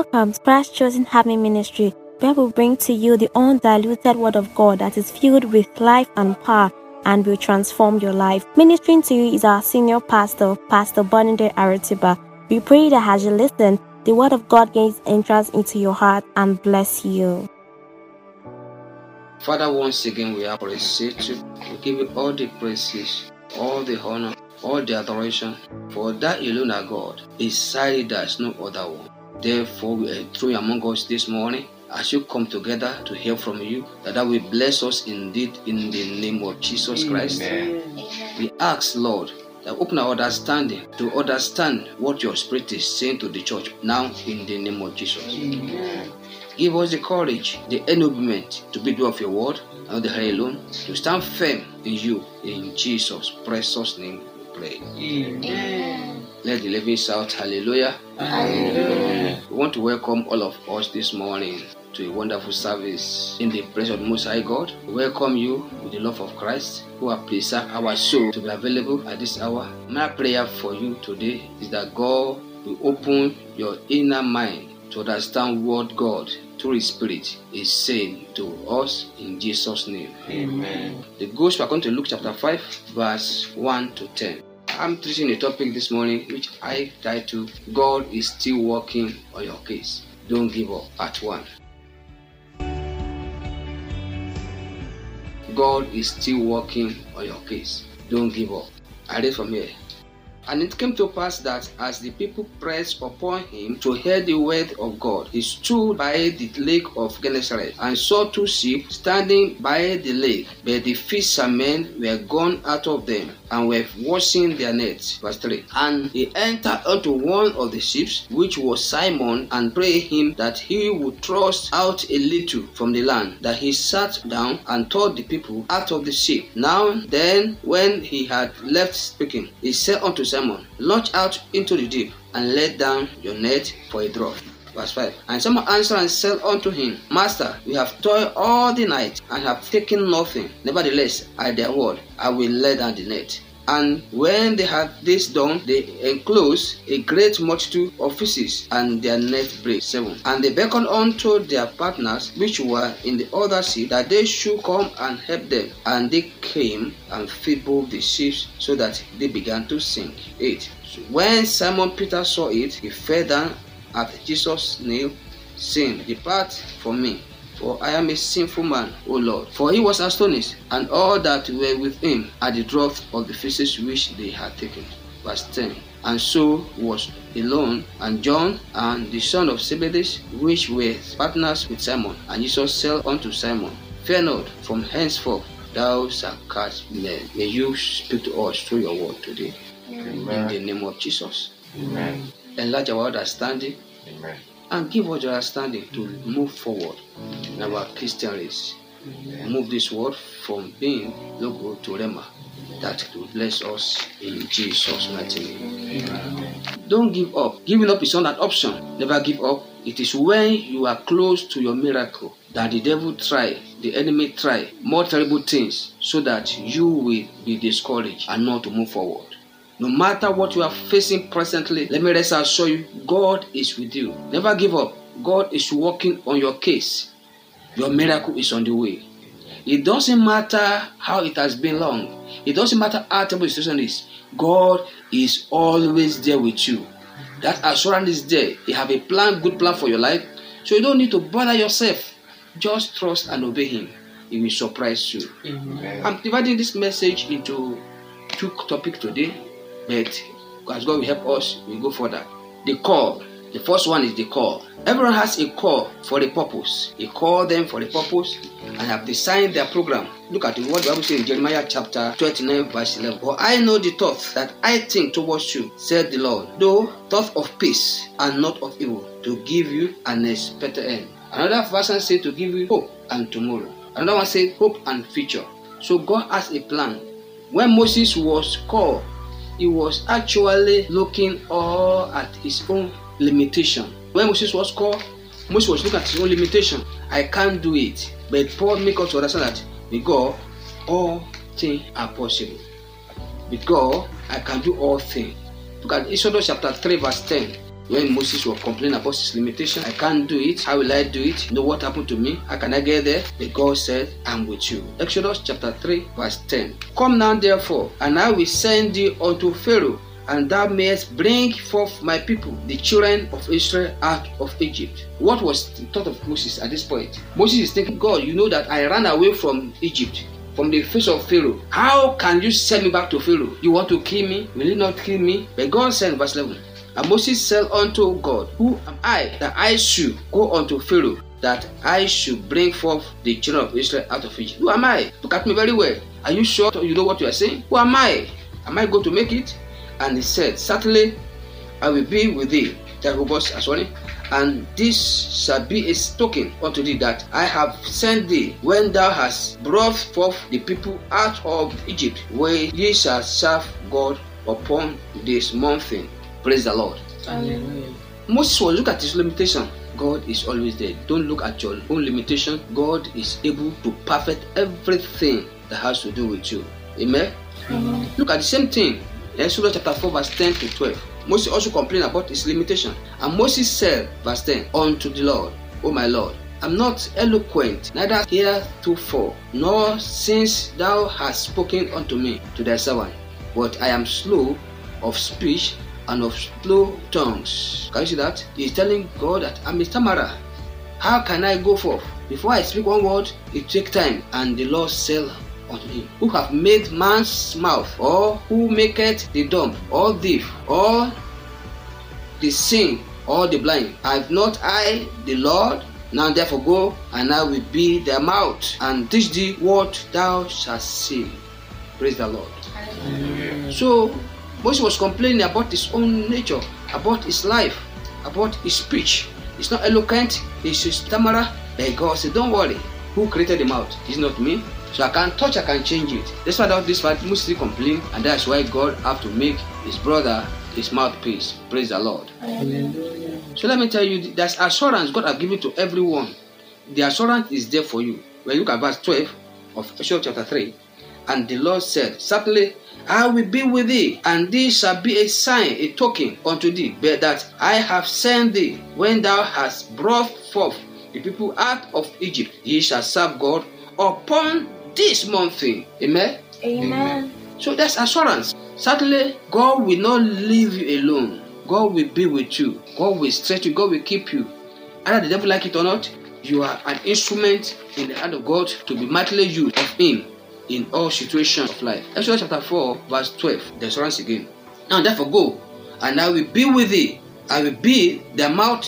Welcome to Christ Chosen Harmony Ministry, where we bring to you the undiluted Word of God that is filled with life and power and will transform your life. Ministering to you is our senior pastor, Pastor Boninde Aratiba. We pray that as you listen, the Word of God gains entrance into your heart and bless you. Father, once again we appreciate you. We give you all the praises, all the honor, all the adoration. For that alone are God. Beside there is no other one. Therefore, we uh, enthrone among us this morning as you come together to hear from you, that that will bless us indeed in the name of Jesus Christ. We ask, Lord, that open our understanding to understand what your spirit is saying to the church now in the name of Jesus. Give us the courage, the ennoblement to be do of your word, and not the alone, to stand firm in you. In Jesus' precious name pray. Let the living shout hallelujah. We want to welcome all of us this morning to a wonderful service in the presence of the Most High God. We welcome you with the love of Christ who have preserved our soul to be available at this hour. My prayer for you today is that God will open your inner mind to understand what God through His Spirit is saying to us in Jesus' name. Amen. The Gospel according to Luke chapter 5, verse 1 to 10. I'm teaching a topic this morning which I titled God is still working on your case. Don't give up. Part 1. God is still working on your case. Don't give up. I read from here. And it came to pass that as the people pressed upon him to hear the word of God, he stood by the lake of Gennesaret and saw two ships standing by the lake, but the fishermen were gone out of them and were washing their nets. Verse 3. And he entered unto one of the ships, which was Simon, and prayed him that he would thrust out a little from the land. That he sat down and taught the people out of the ship. Now then, when he had left speaking, he said unto Simon, Launch out into the deep, and let down your net for a draught. Verse 5. And Simon answered and said unto him, Master, we have toiled all the night and have taken nothing. Nevertheless, at their word, I will let down the net. And when they had this done, they enclosed a great multitude of fishes, and their net brake. 7. And they beckoned unto their partners, which were in the other ship, that they should come and help them. And they came and filled the ships, so that they began to sink. 8. So when Simon Peter saw it, he fell down at Jesus' knee, saying, Depart from me, for I am a sinful man, O Lord. For he was astonished, and all that were with him at the draught of the fishes which they had taken. Verse 10. And so was alone, and John and the son of Zebedee, which were partners with Simon. And Jesus said unto Simon, Fear not, from henceforth thou shalt catch men. May you speak to us through your word today. In the name of Jesus. Amen. Enlarge our understanding Amen. And give us the understanding to move forward in our Christian race. Move this word from being logo to Rhema. That will bless us in Jesus' mighty name. Don't give up. Giving up is not an option. Never give up. It is when you are close to your miracle that the devil try, the enemy try more terrible things so that you will be discouraged and not to move forward. No matter what you are facing presently, let me rest assure you, God is with you. Never give up. God is working on your case. Your miracle is on the way. It doesn't matter how it has been long. It doesn't matter how terrible the situation is. God is always there with you. That assurance is there. He have a plan, good plan for your life. So you don't need to bother yourself. Just trust and obey Him. He will surprise you. Amen. I'm dividing this message into two topics today, but as God will help us, we go further. The call. The first one is the call. Everyone has a call for a purpose. He called them for a purpose and have designed their program. Look at what the Bible says in Jeremiah chapter 29, verse 11. For I know the thoughts that I think towards you, said the Lord, though thoughts of peace and not of evil, to give you an expected end. Another version says to give you hope and tomorrow. Another one says hope and future. So God has a plan. When Moses was called, he was actually looking all at his own limitation. When Moses was called, Moses was looking at his own limitation. I can't do it. But Paul makes us understand that with God, all things are possible. With God, I can do all things. Look at Exodus chapter 3, verse 10. When Moses was complaining about his limitation, I can't do it. How will I do it? You know what happened to me? How can I get there? But God said, I'm with you. Exodus chapter 3, verse 10. Come now, therefore, and I will send thee unto Pharaoh and thou mayest bring forth my people, the children of Israel, out of Egypt. What was the thought of Moses at this point? Moses is thinking, God, you know that I ran away from Egypt. From the face of Pharaoh. How can you send me back to Pharaoh? You want to kill me? Will you not kill me? But God said, verse 11, And Moses said unto God, Who am I that I should go unto Pharaoh? that I should bring forth the children of Israel out of Egypt. Who am I? Look at me very well. Are you sure you know what you are saying? Who am I? Am I going to make it? And he said, Certainly I will be with thee, Rehoboth as well, and this shall be a token unto thee that I have sent thee when thou hast brought forth the people out of Egypt, where ye shall serve God upon this mountain. Praise the Lord. Amen. Moses will look at his limitation. God is always there. Don't look at your own limitation. God is able to perfect everything that has to do with you. Amen. Amen. Look at the same thing Exodus chapter 4, verse 10 to 12. Moses also complained about his limitation. And Moses said, verse 10, Unto the Lord, O my Lord, I'm not eloquent, neither heretofore, nor since thou hast spoken unto me to thy servant, but I am slow of speech and of slow tongues. Can you see that? He's telling God that ah, I'm a stammerer. How can I go forth? Before I speak one word, it takes time. And the Lord said unto him, who have made man's mouth, or who maketh the dumb, or deaf, or the sin, or the blind. Have not I the Lord? Now therefore go, and I will be their mouth, and teach thee what thou shalt say. Praise the Lord. Amen. So Moses was complaining about his own nature, about his life, about his speech. He's not eloquent, he's a stammerer. But God said, Don't worry, who created the mouth? It's not me, so I can't touch, I can't change it. Despite all this fact, Moses complain, and that's why God have to make his brother his mouthpiece. Praise the Lord. Hallelujah. So let me tell you, there's assurance God has given to everyone. The assurance is there for you. When you look at verse 12 of Exodus chapter 3, and the Lord said, Certainly I will be with thee, and this shall be a sign, a token unto thee, that I have sent thee when thou hast brought forth the people out of Egypt. Ye shall serve God upon this mountain. Amen. Amen. So that's assurance. Certainly, God will not leave you alone. God will be with you. God will stretch you. God will keep you. Either the devil like it or not, you are an instrument in the hand of God to be mightily used of Him in all situations of life. Exodus chapter 4, verse 12. The assurance again. Now therefore go, and I will be with thee. I will be the mouth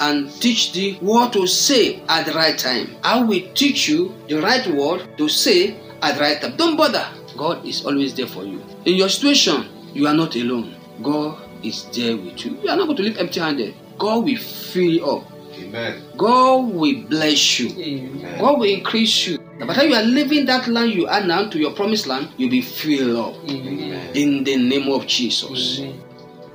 and teach thee what to say at the right time. I will teach you the right word to say at the right time. Don't bother. God is always there for you. In your situation, you are not alone. God is there with you. You are not going to live empty handed. God will fill you up. Amen. God will bless you. Amen. God will increase you. By the time you are leaving that land you are now to your promised land, you'll be filled up. Amen. In the name of Jesus.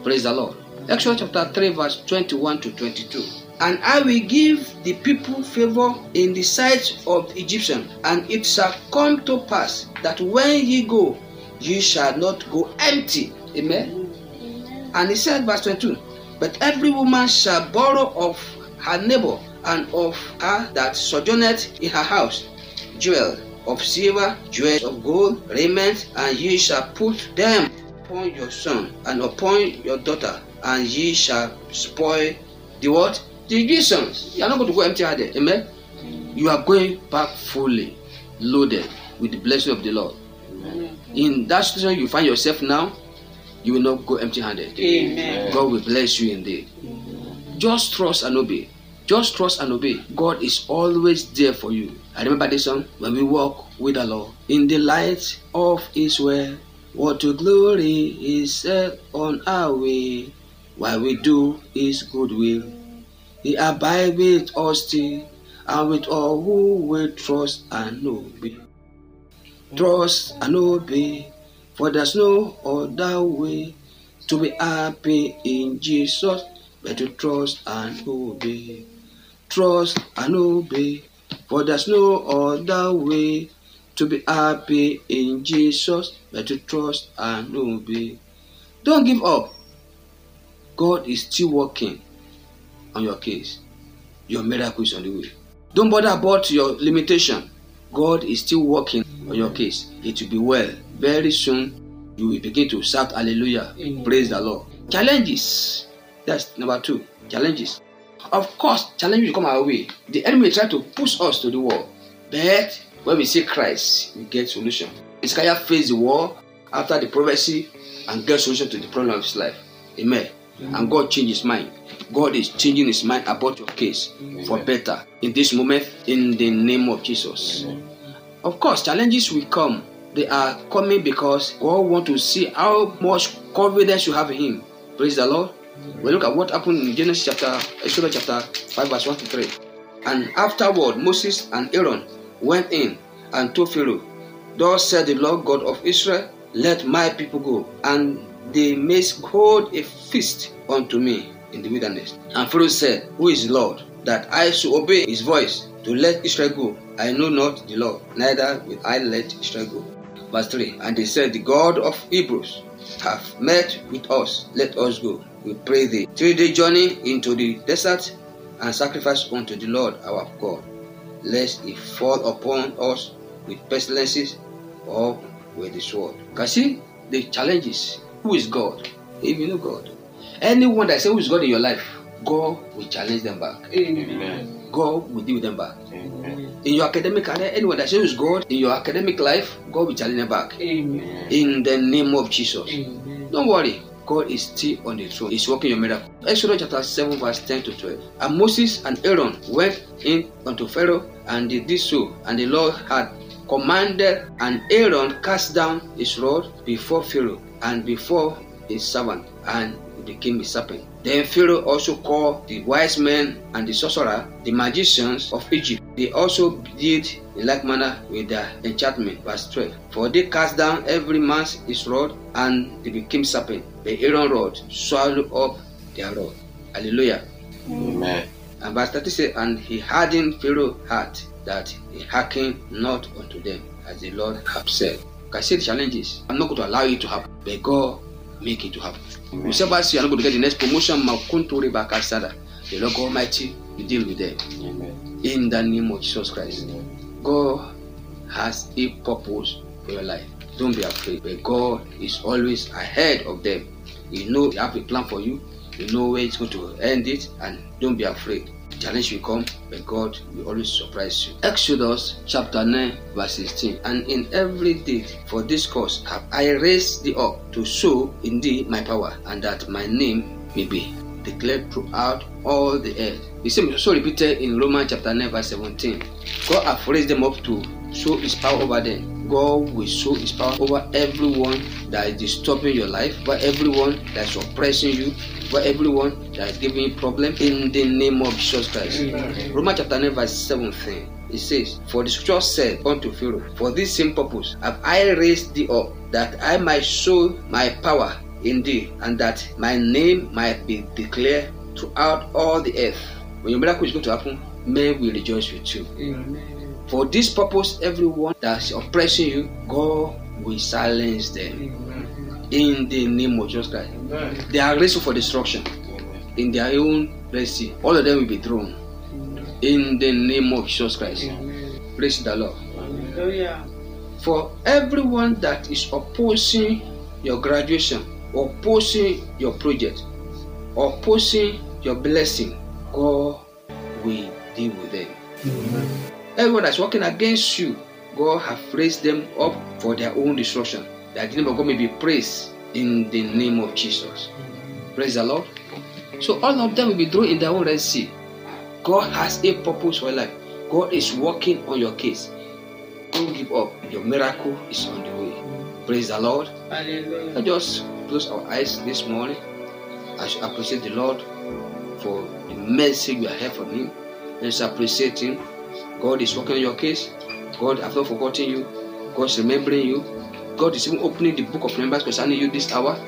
Praise the Lord. Exodus chapter 3, verse 21 to 22. And I will give the people favor in the sight of the Egyptian, and it shall come to pass that when ye go, ye shall not go empty. Amen. Amen. And he said, verse 22, But every woman shall borrow of her neighbor and of her that sojourneth in her house jewel of silver, jewels of gold, raiment, and ye shall put them upon your son and upon your daughter, and ye shall spoil the what? The Egyptians. You are not going to go empty handed. Amen. You are going back fully loaded with the blessing of the Lord. Amen. In that situation you find yourself now, you will not go empty handed. Amen. God will bless you indeed. Amen. Just trust and obey. Just trust and obey. God is always there for you. I remember this song when we walk with the Lord in the light of His way. What to glory is set on our way while we do His good will. He abide with us still and with all who will trust and obey. Trust and obey, for there's no other way to be happy in Jesus but to trust and obey. Trust and obey, for there's no other way to be happy in Jesus but to trust and obey. Don't give up. God is still working on your case. Your miracle is on the way. Don't bother about your limitation. God is still working on your case. It will be well. Very soon, you will begin to shout hallelujah. Praise the Lord. Challenges. That's number two. Challenges. Of course, challenges will come our way. The enemy try to push us to the wall. But when we see Christ, we get solution. Isaiah faced the wall after the prophecy and get solution to the problem of his life. Amen. And God changed his mind. God is changing his mind about your case for better in this moment in the name of Jesus. Of course, challenges will come. They are coming because God want to see how much confidence you have in Him. Praise the Lord. We look at what happened in Genesis chapter, Exodus chapter 5, verse 1 to 3. And afterward, Moses and Aaron went in and told Pharaoh, Thus said the Lord God of Israel, Let my people go, and they may hold a feast unto me in the wilderness. And Pharaoh said, Who is the Lord, that I should obey his voice to let Israel go? I know not the Lord, neither will I let Israel go. Verse 3 And they said, The God of Hebrews hath met with us, let us go. We pray thee. Three day journey into the desert and sacrifice unto the Lord our God, lest it fall upon us with pestilences or with the sword. Can see the challenges. Who is God? If you know God. Anyone that say who is God in your life, God will challenge them back. Amen. God will deal with them back. Amen. In your academic career, anyone that is God in your academic life, God will challenge them back. Amen. In the name of Jesus. Amen. Don't worry. God is still on the throne. He's working your miracle. Exodus chapter 7, verse 10 to 12. And Moses and Aaron went in unto Pharaoh, and they did so. And the Lord had commanded, and Aaron cast down his rod before Pharaoh and before his servant, and became a serpent. Then Pharaoh also called the wise men and the sorcerer, the magicians of Egypt. They also did in like manner with their enchantment. Verse 12. For they cast down every man's his rod, and they became serpent. The Aaron rod swallowed up their rod. Hallelujah. Amen. And verse 30 says, And he hardened Pharaoh's heart that he hearkened not unto them, as the Lord had said. Can see the challenges. I'm not going to allow it to happen, but God make it to happen. Amen. Whoever say you're not going to get the next promotion, Makuntori Bakasada, the Lord Almighty will deal with them. Amen. In the name of Jesus Christ. Amen. God has a purpose for your life. Don't be afraid. But God is always ahead of them. You know He have a plan for you. You know where it's going to end it, and don't be afraid. Challenge will come, but God will always surprise you. Exodus chapter 9, verse 16. And in every deed for this cause have I raised thee up to show in thee my power, and that my name may be declared throughout all the earth. The same is also repeated in Romans chapter 9, verse 17. God has raised them up to show his power over them. God will show his power over everyone that is disturbing your life, over everyone that is oppressing you, over everyone that is giving you problem in the name of Jesus Christ. Amen. Romans chapter 9, verse 17. It says, For the scripture said unto Pharaoh, For this same purpose have I raised thee up, that I might show my power in thee, and that my name might be declared throughout all the earth. When your miracle is going to happen, men will rejoice with you. Amen. For this purpose, everyone that's oppressing you, God will silence them. Amen. In the name of Jesus Christ. Amen. They are ready for destruction Amen. in their own Red Sea. All of them will be thrown. In the name of Jesus Christ. Praise the Lord. For everyone that is opposing your graduation, opposing your project, opposing your blessing, God will deal with them. Everyone that's working against you, God have raised them up for their own destruction. That the name of God may be praised in the name of Jesus. Praise the Lord. So all of them will be thrown in their own Red Sea. God has a purpose for life. God is working on your case. Don't give up. Your miracle is on the way. Praise the Lord. Hallelujah. Let us close our eyes this morning. I should appreciate the Lord for the mercy you have from Him. Let's appreciate Him. God is working on your case. God has not forgotten you. God's remembering you. God is even opening the book of remembrance concerning you this hour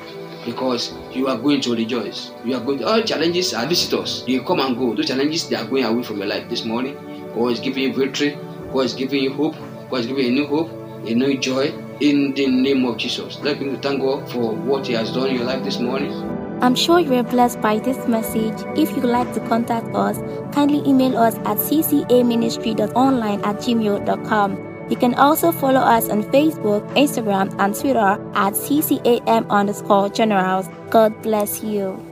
because you are going to rejoice. You are going. To, all challenges are visitors. They come and go. Those challenges they are going away from your life this morning. God is giving you victory. God is giving you hope. God is giving you a new hope, a new joy in the name of Jesus. Let me thank God for what He has done in your life this morning. I'm sure you were blessed by this message. If you'd like to contact us, kindly email us at ccaministry.online at gmail.com. You can also follow us on Facebook, Instagram, and Twitter at ccam underscore generals. God bless you.